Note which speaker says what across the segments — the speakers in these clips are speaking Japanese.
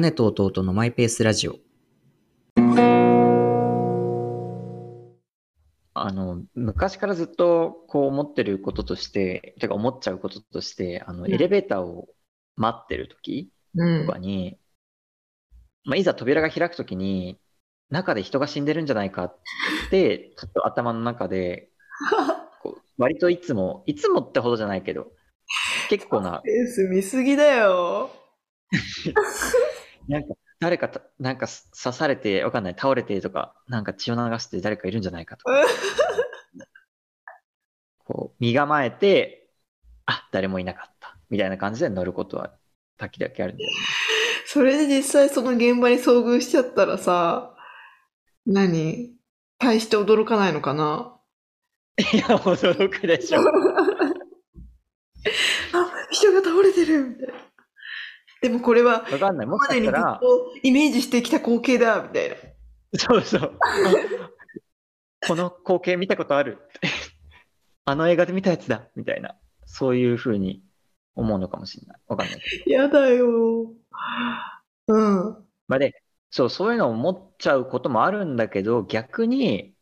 Speaker 1: 姉と弟のマイペースラジオ。あの、昔からずっとこう思ってることとして、てか思っちゃうこととして、あの、
Speaker 2: うん
Speaker 1: エレベーターを待ってる時
Speaker 2: うん
Speaker 1: とかに、まあ、いざ扉が開く時に、中で人が死んでるんじゃないかって、ちょっと頭の中で、こう割といつも、いつもってほどじゃないけど、結構な、
Speaker 2: ペース見すぎだよ。
Speaker 1: なんか誰かた、なんか刺されて、わかんない、倒れてとか、なんか血を流して誰かいるんじゃないかとか、こう、身構えて、あ、誰もいなかった、みたいな感じで乗ることは、時々あるんだよね。
Speaker 2: それで実際その現場に遭遇しちゃったらさ、何？大して驚かないのかな？い
Speaker 1: や、驚くでしょ。
Speaker 2: あ、人が倒れてるみたいな。でもこれは、
Speaker 1: わかんない。もしかしたら、
Speaker 2: とイメージしてきた光景だみたいな。
Speaker 1: そうそう。あ この光景見たことある？あの映画で見たやつだ。みたいな。そういうふうに思うのかもしれない。わかんないけど。
Speaker 2: やだよ。うん。
Speaker 1: まあで、そう、そういうのを思っちゃうこともあるんだけど、逆に、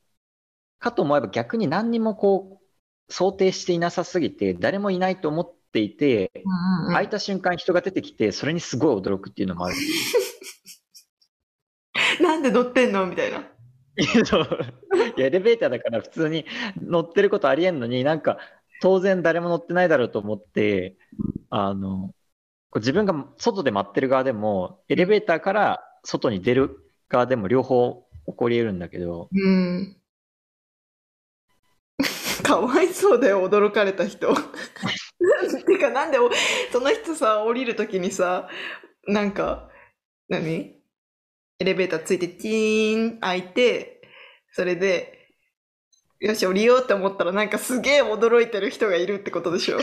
Speaker 1: かと思えば逆に何にもこう、想定していなさすぎて、誰もいないと思っていて、開いた瞬間人が出てきて、それにすごい驚くっていうのもある。
Speaker 2: なんで乗ってんの？みたいな。
Speaker 1: いやエレベーターだから普通に乗ってることありえんのになんか当然誰も乗ってないだろうと思ってあの自分が外で待ってる側でもエレベーターから外に出る側でも両方起こり得るんだけど
Speaker 2: うん。かわいそうだよ、驚かれた人。てか、なんでお、その人さ、降りるときにさ、なんか、何？エレベーターついて、チーン開いて、それで、よし、降りようって思ったら、なんかすげえ驚いてる人がいるってことでしょ？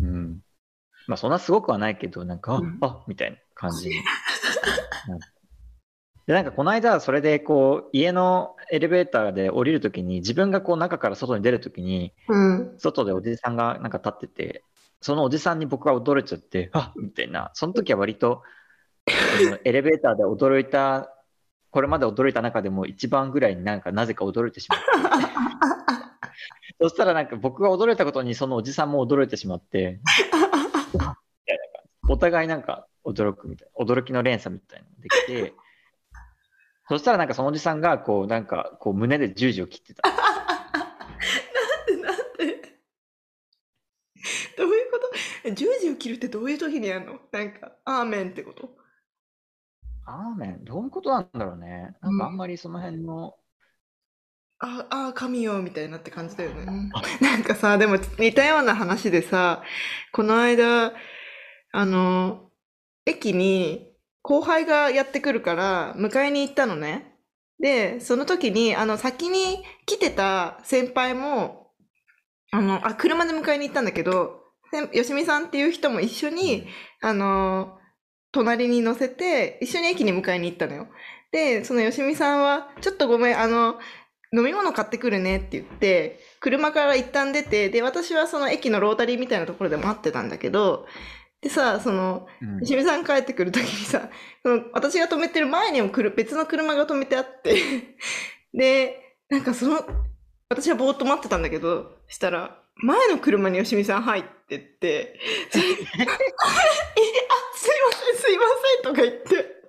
Speaker 1: うん。まあそんなすごくはないけどなんか、あ
Speaker 2: うん。
Speaker 1: あみたいな感じ。でなんかこの間それでこう家のエレベーターで降りるときに自分がこう中から外に出るときに
Speaker 2: うん。
Speaker 1: 外でおじさんがなんか立ってて、そのおじさんに僕が驚いちゃって、あみたいな、その時は割と、エレベーターで驚いた、これまで驚いた中でも一番ぐらいになんかなぜか驚いてしまって、そしたらなんか僕が驚いたことにそのおじさんも驚いてしまって、お互いなんか驚くみたいな、驚きの連鎖みたいなのができて、そしたらなんかそのおじさんがこうなんかこう胸で十字を切ってた。
Speaker 2: なんでなんでどういうこと？十字を切るってどういう時にやるの？なんか、アーメンってこと？
Speaker 1: アーメン、どういうことなんだろうね。なんかあんまりその辺の、
Speaker 2: ああ、神よ、みたいなって感じだよね。なんかさ、でも似たような話でさ、この間、あの、駅に後輩がやってくるから、迎えに行ったのね。で、その時に、あの、先に来てた先輩も、あの、あ、車で迎えに行ったんだけど、よしみさんっていう人も一緒に、あの、隣に乗せて、一緒に駅に迎えに行ったのよ。で、そのよしみさんは、ちょっとごめん、あの、飲み物買ってくるねって言って、車から一旦出て、で、私はその駅のロータリーみたいなところで待ってたんだけど、でさ、その、
Speaker 1: うん。
Speaker 2: よしみさん帰ってくるときにさ、その私が止めてる前にも来る別の車が止めてあって、で、なんかその、私はぼーっと待ってたんだけど、したら、前の車によしみさん入ってって、それ、あ、すいません、すいませんとか言って、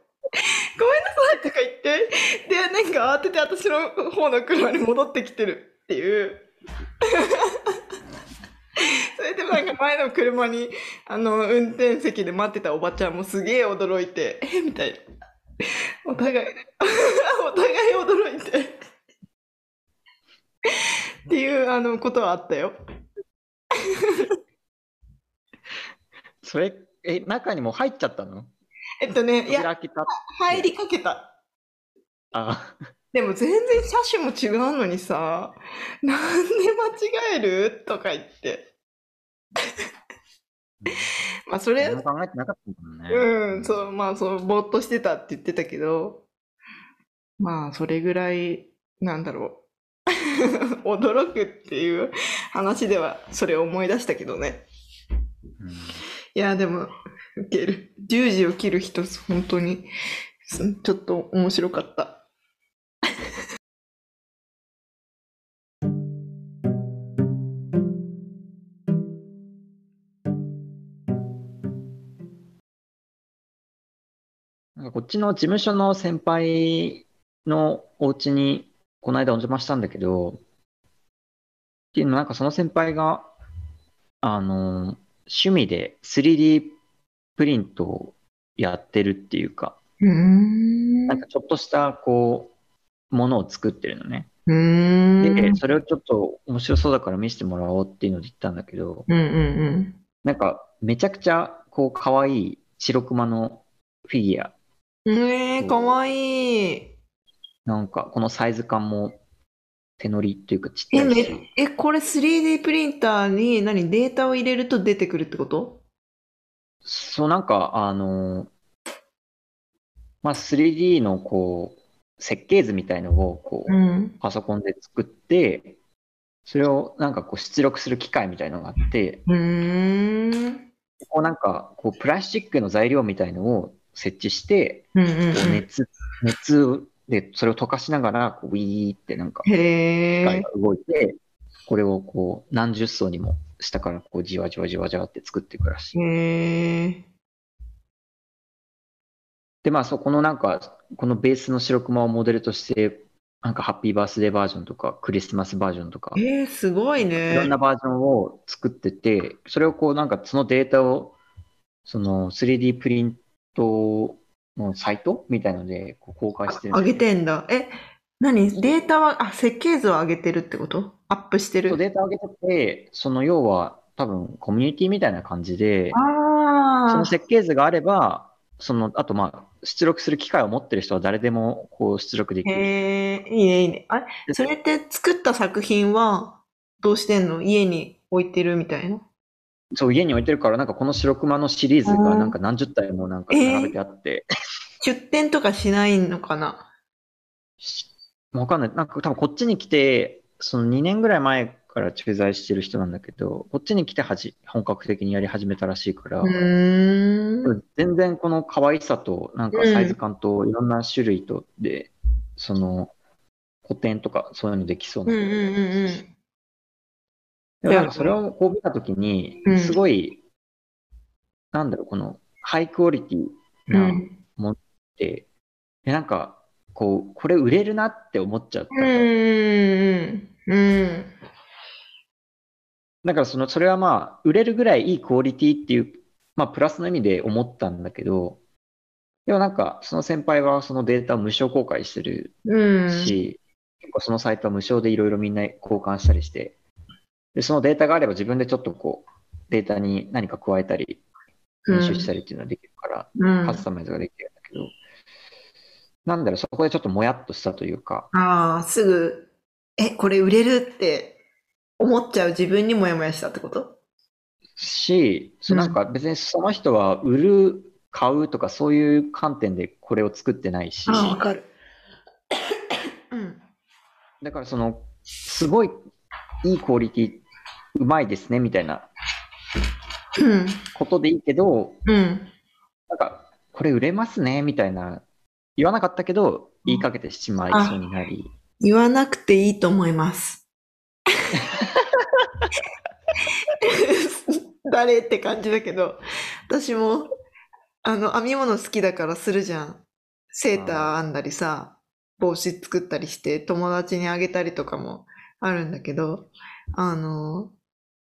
Speaker 2: ごめんなさいとか言って、で、なんか慌てて私の方の車に戻ってきてるっていう。それでなんか前の車に、あの、運転席で待ってたおばちゃんもすげえ驚いて、えみたいな。お互い、お互い驚いて。っていう、あの、ことはあったよ。
Speaker 1: それ、え、中にもう入っちゃったの？
Speaker 2: えっとね、いや、
Speaker 1: 扉開けた。
Speaker 2: 入りかけた。
Speaker 1: あ、
Speaker 2: でも全然車種も違うのにさ、なんで間違える？とか言って。まあそれ
Speaker 1: 考えてなかったもんね。
Speaker 2: うん、そう、まあそう、ぼーっとしてたって言ってたけど、まあそれぐらい、なんだろう。驚くっていう話ではそれを思い出したけどね。
Speaker 1: うん
Speaker 2: いや、でも、受ける。十字を切る人、本当に、ちょっと面白かった。
Speaker 1: なんかこっちの事務所の先輩のお家にこの間お邪魔したんだけど、っていうのなんかその先輩が、あの、趣味で 3D プリントをやってるっていうか、
Speaker 2: うん
Speaker 1: なんかちょっとしたこう、ものを作ってるのね。
Speaker 2: うん
Speaker 1: で、それをちょっと面白そうだから見せてもらおうっていうので言ったんだけど、
Speaker 2: うんうん
Speaker 1: なんかめちゃくちゃこう可愛い白熊のフィギュア。
Speaker 2: えー、かわいい。
Speaker 1: なんかこのサイズ感も手乗りっていうかちっちゃ
Speaker 2: え、
Speaker 1: いし。
Speaker 2: め、え、これ 3D プリンターに何データを入れると出てくるってこと？
Speaker 1: そう、なんか、あの、まあ、3D のこう、設計図みたいのをこう、
Speaker 2: ん。
Speaker 1: パソコンで作って、それをなんかこう出力する機械みたいのがあって、
Speaker 2: うーん。
Speaker 1: こうなんかこうプラスチックの材料みたいのを設置して、
Speaker 2: うんうん
Speaker 1: こう熱、熱でそれを溶かしながら、こうウィーってなんか
Speaker 2: うん。
Speaker 1: 機。械が動いて、これをこう何十層にも下からこうじわじわじわじわって作っていくらしい。で、まあそこのなんか、このベースの白熊をモデルとして、なんかハッピーバースデーバージョンとか、クリスマスバージョンとか、
Speaker 2: えー、すごい
Speaker 1: いろん
Speaker 2: ね。
Speaker 1: なバージョンを作ってて、それをこうなんかそのデータを、その 3D プリントのサイト？みたいのでこう公開してるん
Speaker 2: 上げてんだ。え、何？データは、あ、設計図を上げてるってこと？アップしてる？
Speaker 1: そうデータを上げてて、その要は多分コミュニティみたいな感じで、そ。の設計図があれば、その、あとまあ、出力する機械を持ってる人は誰でもこう出力できる。
Speaker 2: へえ、いいね、いいね。あれ、
Speaker 1: で
Speaker 2: それって作った作品はどうしてんの？家に置いてるみたいな？
Speaker 1: そう、家に置いてるから、なんかこの白熊のシリーズがなんか何十体もなんか並べてあって、
Speaker 2: 出店とかしないのかな？
Speaker 1: わかんない。なんか多分こっちに来て、その2年ぐらい前から駐在してる人なんだけど、こっちに来てはじ本格的にやり始めたらしいから
Speaker 2: う、ーん。
Speaker 1: 全然この可愛さと、なんかサイズ感といろんな種類とで、その古典とかそういうのできそう
Speaker 2: うんうんうんうん。
Speaker 1: でもなんかそれをこう見たときに
Speaker 2: うん、
Speaker 1: すごい、なんだろう、このハイクオリティ
Speaker 2: う
Speaker 1: なんで、でなんか、こう、これ売れるなって思っちゃった
Speaker 2: う。ん。うん。
Speaker 1: だからその、それはまあ、売れるぐらいいいクオリティっていう、まあ、プラスの意味で思ったんだけど、でもなんか、その先輩はそのデータを無償公開してる
Speaker 2: うん。
Speaker 1: し、結構そのサイトは無償でいろいろみんな交換したりして、で、そのデータがあれば自分でちょっとこう、データに何か加えたり、編集したりっていうのができるから、
Speaker 2: うん。
Speaker 1: カスタマイズができるんだけど、なんだろう、そこでちょっともやっとしたというか、
Speaker 2: ああ、すぐ、え、これ売れるって思っちゃう自分にもやもやしたってこと？
Speaker 1: し、そうなんか別にその人は売る、買うとかそういう観点でこれを作ってないし、
Speaker 2: ああ、わかる。うん。
Speaker 1: だからその、すごいいいクオリティ、うまいですねみたいな
Speaker 2: うん。
Speaker 1: ことでいいけど、
Speaker 2: うん。
Speaker 1: なんか、これ売れますねみたいな、言わなかったけど、言いかけてしまいそうになり、
Speaker 2: 言わなくていいと思います。誰って感じだけど、私も、あの、編み物好きだからするじゃん。セーター編んだりさ、帽子作ったりして友達にあげたりとかもあるんだけど、あの、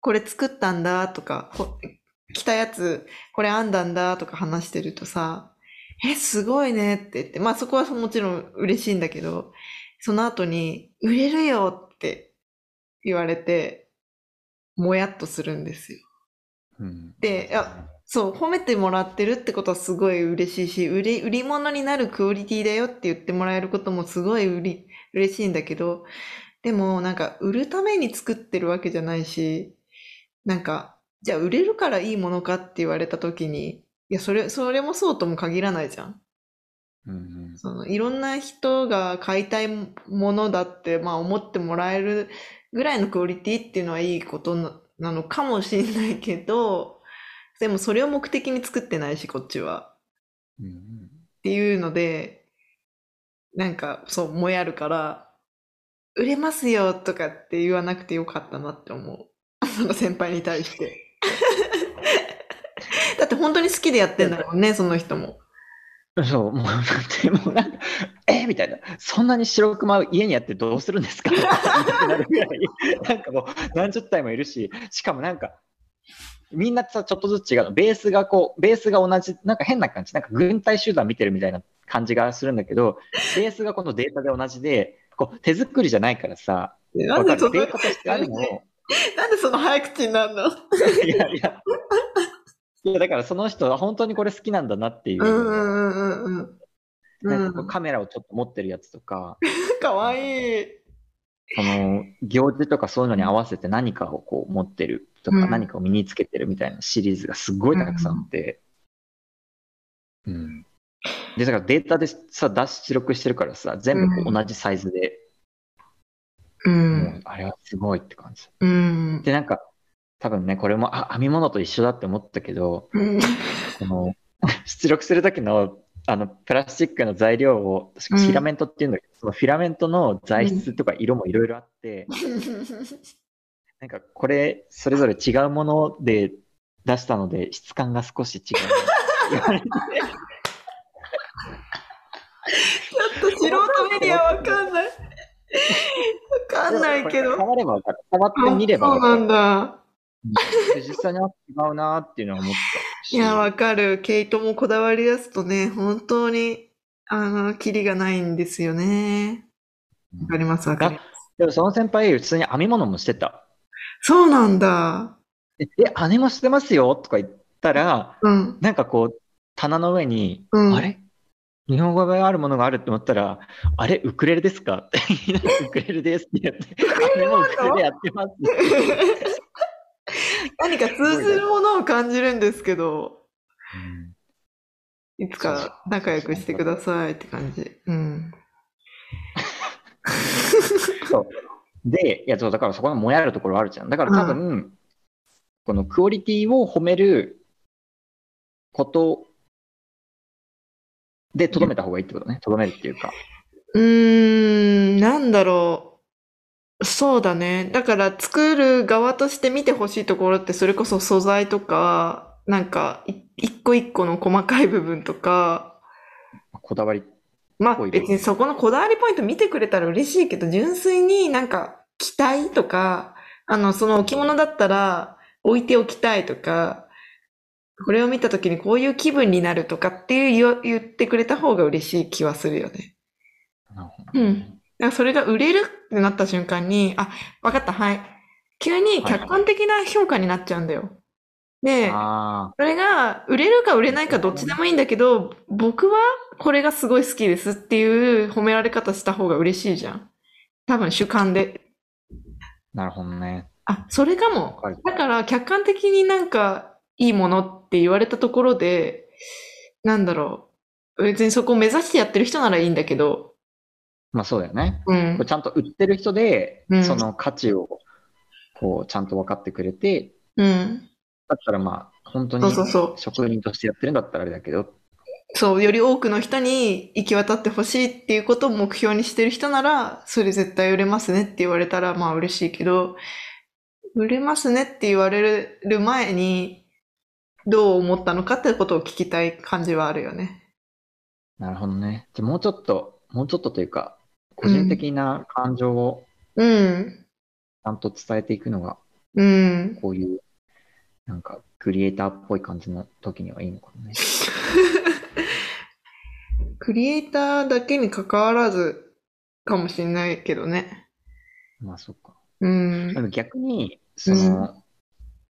Speaker 2: これ作ったんだとか、こ着たやつ、これ編んだんだとか話してるとさ、え、すごいねって言って、まあそこはもちろん嬉しいんだけど、その後に、売れるよって言われて、もやっとするんですよ。
Speaker 1: うん
Speaker 2: で、あそう、褒めてもらってるってことはすごい嬉しいし、売り、売り物になるクオリティだよって言ってもらえることもすごい売り、嬉しいんだけど、でもなんか売るために作ってるわけじゃないし、なんか、じゃあ売れるからいいものかって言われた時に、いや、それ、それもそうとも限らないじゃん。
Speaker 1: うん
Speaker 2: そのいろんな人が買いたいものだって、まあ、思ってもらえるぐらいのクオリティっていうのはいいことななのかもしれないけど、でもそれを目的に作ってないし、こっちは。
Speaker 1: うんうん
Speaker 2: っていうので、なんかそう、もやるから、売れますよとかって言わなくてよかったなって思う。その先輩に対して。だって本当に好きでやってんだもんね、その人も。
Speaker 1: そう、もう、なんて、もうなんか、えみたいな、そんなに白熊家にやってどうするんですか？ってなるぐらい、なんかもう何十体もいるし、しかもなんか、みんなさ、ちょっとずつ違う。の。ベースがこう、ベースが同じ、なんか変な感じ、なんか軍隊集団見てるみたいな感じがするんだけど、ベースがこのデータで同じで、こう手作りじゃないからさ、
Speaker 2: なんでそ
Speaker 1: データとしてあるのを、
Speaker 2: なんでその早口になるの？
Speaker 1: いやいや、いやだからその人は本当にこれ好きなんだなっていう、
Speaker 2: うんうんうんうんうん。
Speaker 1: なんかこ
Speaker 2: う。
Speaker 1: うんカメラをちょっと持ってるやつとか、
Speaker 2: かわいい。
Speaker 1: その行事とかそういうのに合わせて何かをこう持ってるとか、
Speaker 2: うん
Speaker 1: 何かを身につけてるみたいなシリーズがすごいたくさんあって、うん。で、だからデータでさ、出し力してるからさ、全部こう同じサイズで、
Speaker 2: う。
Speaker 1: んあれはすごいって感じ。
Speaker 2: うん。
Speaker 1: で、なんか、多分ね、これも、あ、編み物と一緒だって思ったけど、
Speaker 2: うん。
Speaker 1: この、出力するときの、あの、プラスチックの材料を、確かフィラメントっていうんだけど、そのフィラメントの材質とか色もいろいろあって、なんかこれ、それぞれ違うもので出したので、質感が少し違う。言われて
Speaker 2: ちょっと素人メディアわかんない。わかんないけど。
Speaker 1: 触ればわかる。触ってみれば
Speaker 2: そうなん。だ。
Speaker 1: で実際にあ違うなーっていうのは思ったし。
Speaker 2: いや、わかる。毛糸もこだわり出すとね、本当に、あの、キリがないんですよね。わかります、わかります。
Speaker 1: でもその先輩、普通に編み物もしてた。
Speaker 2: そうなんだ。
Speaker 1: え、え姉もしてますよとか言ったら、
Speaker 2: うん。
Speaker 1: なんかこう、棚の上に、
Speaker 2: うん
Speaker 1: あれ？日本語があるものがあるって思ったら、あれ？ウクレレですか？っ てウクレレですってやって、姉もウクレレやってます。
Speaker 2: 何か通ずるものを感じるんですけど、いつか仲良くしてくださいって感じ。うん。
Speaker 1: そう。で、いや、そう、だからそこのもやるところあるじゃん。だから多分、このクオリティを褒めることでとどめた方がいいってことね。とどめるっていうか。
Speaker 2: うーん、なんだろう。そうだね。だから作る側として見てほしいところってそれこそ素材とか、なんかい一個一個の細かい部分とか、
Speaker 1: こだわり。
Speaker 2: まあ別にそこのこだわりポイント見てくれたら嬉しいけど、純粋になんか着たいとか、あの、その置物だったら置いておきたいとか、これを見た時にこういう気分になるとかっていう言ってくれた方が嬉しい気はするよね。
Speaker 1: なるほど
Speaker 2: うんだからそれが売れるってなった瞬間に、あ、わかった、はい。急に客観的な評価になっちゃうんだよ。で、
Speaker 1: あ
Speaker 2: それが売れるか売れないかどっちでもいいんだけど、僕はこれがすごい好きですっていう褒められ方した方が嬉しいじゃん。多分主観で。
Speaker 1: あ、なるほどね。
Speaker 2: あ、それかも。だから客観的になんかいいものって言われたところで、なんだろう。別にそこを目指してやってる人ならいいんだけど、
Speaker 1: まあそうだよね。
Speaker 2: うん。
Speaker 1: ちゃんと売ってる人で、
Speaker 2: うん
Speaker 1: その価値を、こう、ちゃんと分かってくれて、
Speaker 2: うん。
Speaker 1: だったらまあ、本当に。職人としてやってるんだったらあれだけど、
Speaker 2: そう、より多くの人に行き渡ってほしいっていうことを目標にしてる人なら、それ絶対売れますねって言われたらまあ嬉しいけど、売れますねって言われる前に、どう思ったのかってことを聞きたい感じはあるよね。
Speaker 1: なるほどね。じゃあもうちょっと、もうちょっとというか、個人的な感情を
Speaker 2: うん。
Speaker 1: ちゃんと伝えていくのが、
Speaker 2: うん。
Speaker 1: こういう、なんか、クリエイターっぽい感じの時にはいいのかもね。
Speaker 2: クリエイターだけに関わらずかもしれないけどね。
Speaker 1: まあ、そっか。
Speaker 2: うん
Speaker 1: で。も逆に、その、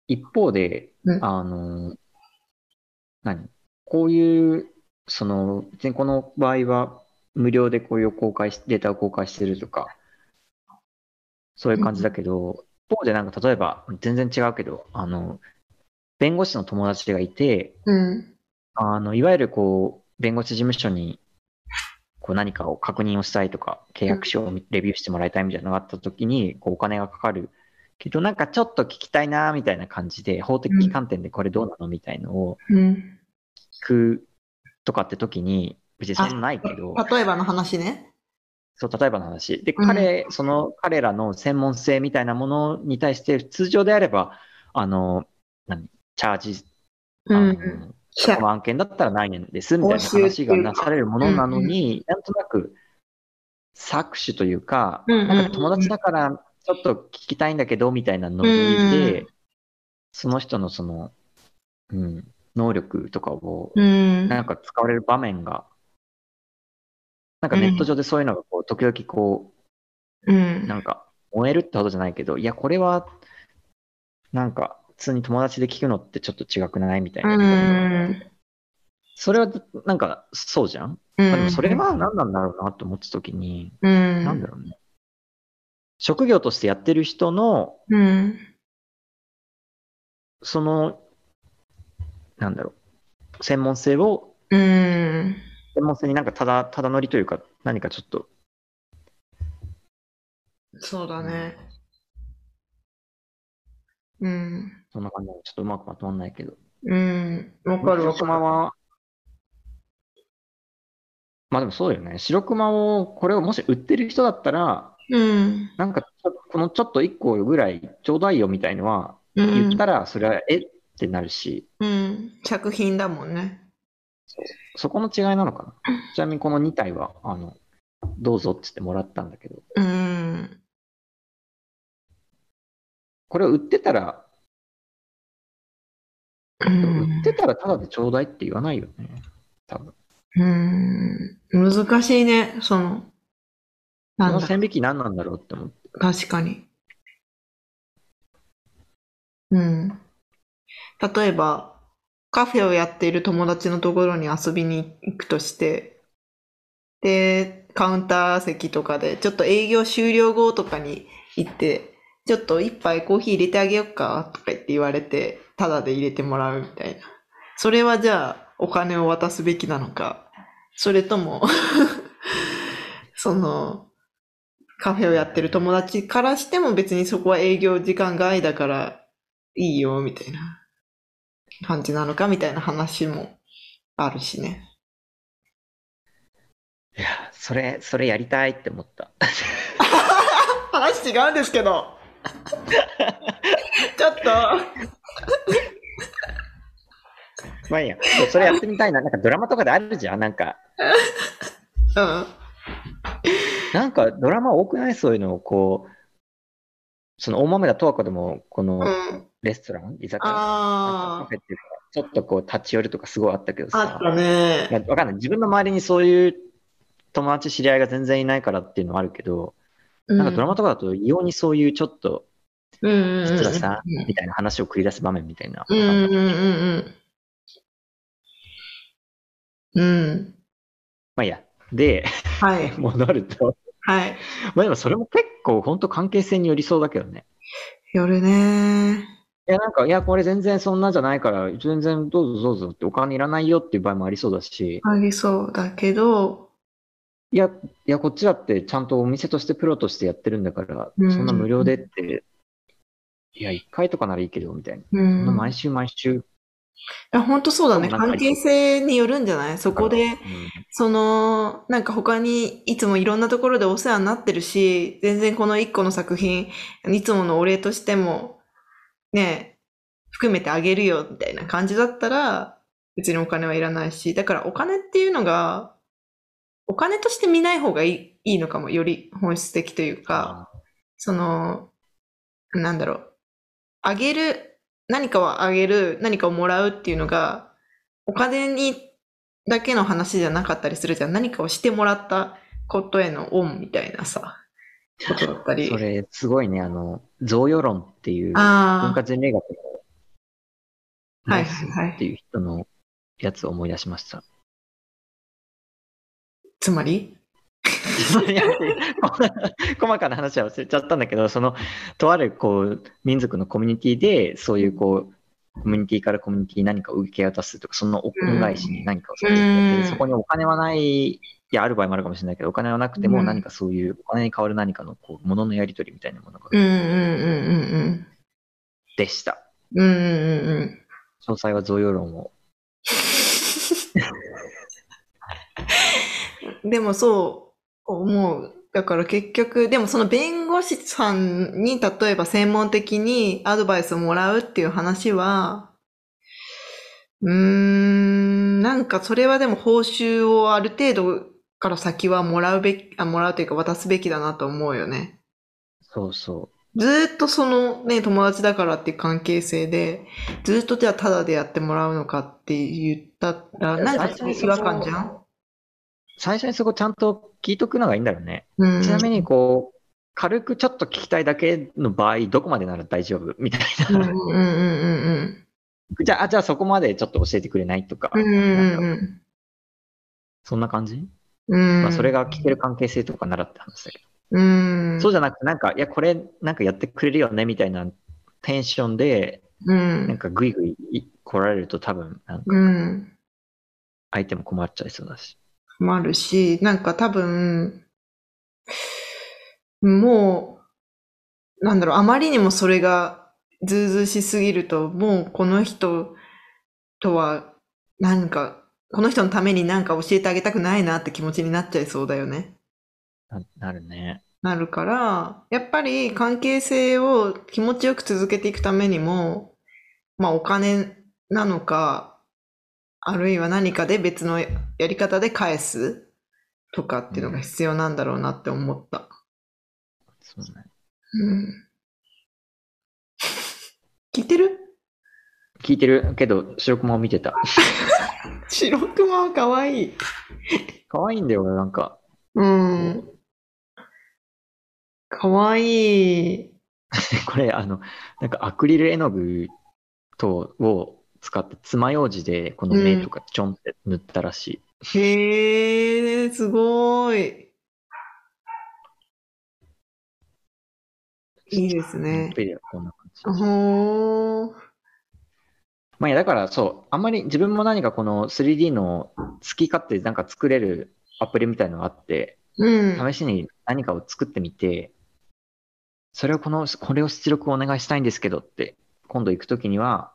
Speaker 1: 一方で、
Speaker 2: うん
Speaker 1: あの、何？こういう、その、別にこの場合は、無料でこういう公開し、データを公開してるとか、そういう感じだけど、一方でなんか例えば、全然違うけど、あの、弁護士の友達がいて、
Speaker 2: うん。
Speaker 1: あの、いわゆるこう、弁護士事務所に、こう何かを確認をしたいとか、契約書をレビューしてもらいたいみたいなのがあった時に、こうお金がかかるけどなんかちょっと聞きたいなみたいな感じで、法的観点でこれどうなのみたいのを
Speaker 2: うん。
Speaker 1: 聞くとかって時に、別にそんなないけど、
Speaker 2: 例えばの話ね。
Speaker 1: そう、例えばの話。で、
Speaker 2: うん。
Speaker 1: 彼、その彼らの専門性みたいなものに対して、通常であれば、あの、何、チャージ、あの
Speaker 2: うん。
Speaker 1: この案件だったら何円ですみたいな話がなされるものなのに、なんとなく搾取というか、
Speaker 2: うんうんうん。
Speaker 1: なんか友達だからちょっと聞きたいんだけどみたいなノリで、
Speaker 2: う
Speaker 1: その人のその、うん、能力とかを
Speaker 2: うん。
Speaker 1: なんか使われる場面が、なんかネット上でそういうのがこう時々こ
Speaker 2: う。
Speaker 1: なんか燃えるってほどじゃないけど、いや、これはなんか普通に友達で聞くのってちょっと違くないみたいな。
Speaker 2: うん。
Speaker 1: それはなんかそうじゃん？
Speaker 2: うん。
Speaker 1: まあでもそれは何なんだろうなと思ったときに、
Speaker 2: うん。
Speaker 1: なんだろうね。職業としてやってる人の、
Speaker 2: うん。
Speaker 1: その、なんだろう、専門性を、
Speaker 2: うん。
Speaker 1: 専門性になんかただ、ただ乗りというか、何かちょっと、
Speaker 2: そうだね。うん。
Speaker 1: そんな感じでちょっとうまくまとまんないけど。
Speaker 2: うん。わかるわ
Speaker 1: 白
Speaker 2: かる。
Speaker 1: 熊は、まあでもそうよね。白熊を、これをもし売ってる人だったら、
Speaker 2: うん。
Speaker 1: なんかこのちょっと1個ぐらいちょうだいよみたいのは、
Speaker 2: うん
Speaker 1: 言ったら、それは、えってなるし、
Speaker 2: うん。作品だもんね。
Speaker 1: そこの違いなのかな？ちなみにこの2体は、あの、どうぞって言ってもらったんだけど、
Speaker 2: うん。
Speaker 1: これを売ってたら、
Speaker 2: う
Speaker 1: 売
Speaker 2: ん
Speaker 1: ってたらただでちょうだいって言わないよね。多分。
Speaker 2: うん。難しいね、その、
Speaker 1: そ
Speaker 2: なんだ、
Speaker 1: の線引き何なんだろうって思って。
Speaker 2: 確かに。うん。例えば、カフェをやっている友達のところに遊びに行くとして、で、カウンター席とかで、ちょっと営業終了後とかに行って、ちょっと一杯コーヒー入れてあげようかとか言って言われて、タダで入れてもらうみたいな。それはじゃあ、お金を渡すべきなのか、それとも、その、カフェをやってる友達からしても別にそこは営業時間外だからいいよみたいな感じなのかみたいな話もあるしね。
Speaker 1: いや、それ、それやりたいって思った。
Speaker 2: 話違うんですけど。ちょっと。
Speaker 1: まあいいや。それやってみたいな。なんかドラマとかであるじゃん。なんか、
Speaker 2: うん。
Speaker 1: なんかドラマ多くない？そういうのをこう、その大豆田十和子でも、この
Speaker 2: うん。
Speaker 1: レストラン、居酒屋、カ
Speaker 2: あ
Speaker 1: フェっていうか、ちょっとこう立ち寄るとかすごいあったけど
Speaker 2: あ、あ
Speaker 1: さ
Speaker 2: っ、たね。
Speaker 1: まあ、わかんない。自分の周りにそういう友達、知り合いが全然いないからっていうのはあるけど、なんかドラマとかだと異様にそういうちょっと、実はさ、みたいな話を繰り出す場面みたいな。
Speaker 2: うんうんうんうん。うん。
Speaker 1: まあいいや。で、
Speaker 2: はい。
Speaker 1: 戻ると、
Speaker 2: はい。
Speaker 1: まあでもそれも結構本当関係性によりそうだけどね。
Speaker 2: 夜ね。
Speaker 1: いやなんか、いやこれ全然そんなじゃないから、全然どうぞどうぞってお金いらないよっていう場合もありそうだし、
Speaker 2: ありそうだけど、
Speaker 1: いや、いやこっちだってちゃんとお店としてプロとしてやってるんだから、
Speaker 2: うん
Speaker 1: そんな無料でって、いや、一回とかならいいけど、みたいな。
Speaker 2: う
Speaker 1: そんな毎
Speaker 2: ん。
Speaker 1: 週毎週。
Speaker 2: いや、本当そうだね。
Speaker 1: なんか
Speaker 2: 関係性によるんじゃない？そこで、
Speaker 1: うん
Speaker 2: その、なんか他にいつもいろんなところでお世話になってるし、全然この一個の作品、いつものお礼としても、ね、含めてあげるよ、みたいな感じだったら、別にお金はいらないし、だからお金っていうのが、お金として見ない方がいいいいのかも、より本質的というか、その、なんだろう、あげる、何かをあげる、何かをもらうっていうのが、お金にだけの話じゃなかったりするじゃん。何かをしてもらったことへの恩みたいなさ、ことだったり。
Speaker 1: それ、すごいね、あの、贈与論っていう、文
Speaker 2: あ
Speaker 1: 化人類学の、
Speaker 2: はいはいはい
Speaker 1: っていう人のやつを思い出しました。
Speaker 2: あ、つまり
Speaker 1: 細かな話は忘れちゃったんだけど、その、とあるこう、民族のコミュニティで、そういうこう、コミュニティからコミュニティに何かを受け渡すとか、その恩返しに何かをされてて、
Speaker 2: うん
Speaker 1: そこにお金はないや、ある場合もあるかもしれないけど、お金はなくても何かそういうお金に代わる何かのこう、物のやり取りみたいなものが
Speaker 2: うんうんうんうん
Speaker 1: でした。
Speaker 2: うん。うんうんうん
Speaker 1: 詳細は贈与論を。
Speaker 2: う ん。でもそう思う。だから結局、でもその弁護士さんに例えば専門的にアドバイスをもらうっていう話は、うーん、なんかそれはでも報酬をある程度から先はもらうべき、あ、もらうというか渡すべきだなと思うよね。
Speaker 1: そうそ
Speaker 2: ずーっとそのね、友達だからっていう関係性で、ずーっとじゃあタダでやってもらうのかって言ったら、なんか違和感じゃん？
Speaker 1: う。最初にそこちゃんと聞いとくのがいいんだろうね。
Speaker 2: うん。
Speaker 1: ちなみに、こう、軽くちょっと聞きたいだけの場合、どこまでなら大丈夫みたいな。じゃあ、あじゃあそこまでちょっと教えてくれないとか、
Speaker 2: うん。うんうん
Speaker 1: なんか
Speaker 2: うん
Speaker 1: そんな感じ、
Speaker 2: うん。
Speaker 1: まあ、それが聞ける関係性とかならって話だけど。
Speaker 2: うん。
Speaker 1: そうじゃなくて、なんか、いや、これ、なんかやってくれるよねみたいなテンションで、
Speaker 2: うん。
Speaker 1: なんかグイグイ来られると多分、なんか
Speaker 2: うん。
Speaker 1: 相手も困っちゃいそうだし。
Speaker 2: もあるし、なんか多分、もう、なんだろう、あまりにもそれがずうずうしすぎると、もうこの人とは、なんか、この人のためになんか教えてあげたくないなって気持ちになっちゃいそうだよね。
Speaker 1: ななるね。
Speaker 2: なるから、やっぱり関係性を気持ちよく続けていくためにも、まあお金なのか、あるいは何かで別のやり方で返すとかっていうのが必要なんだろうなって思った。
Speaker 1: そうね。
Speaker 2: うん。聞いてる？
Speaker 1: 聞いてるけど、白熊を見てた。
Speaker 2: 白熊は可愛い。
Speaker 1: 可愛いんだよ、なんか。
Speaker 2: うん。可愛い。
Speaker 1: これ、あの、なんかアクリル絵の具とを使って爪楊枝でこの目とかちょんって塗ったらしい。
Speaker 2: へえ、すごい。いいですね。
Speaker 1: ペリはこんな感じ。
Speaker 2: ほー。
Speaker 1: まあいや、だからそう、あんまり自分も何かこの 3D の好き勝手なんか作れるアプリみたいのがあって、
Speaker 2: うん。
Speaker 1: 試しに何かを作ってみて、それをこの、これを出力お願いしたいんですけどって、今度行くときには、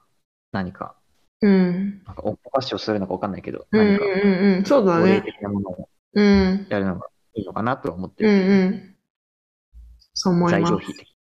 Speaker 1: 何か、
Speaker 2: うん。
Speaker 1: なんかおお菓子をするのかわかんないけど、
Speaker 2: うんうん
Speaker 1: 何か、
Speaker 2: うんうん。そうだね。
Speaker 1: 的なものを
Speaker 2: うん。
Speaker 1: やるのがいいのかなとは思って
Speaker 2: うん
Speaker 1: る。
Speaker 2: うん。そう思います
Speaker 1: 材料。費的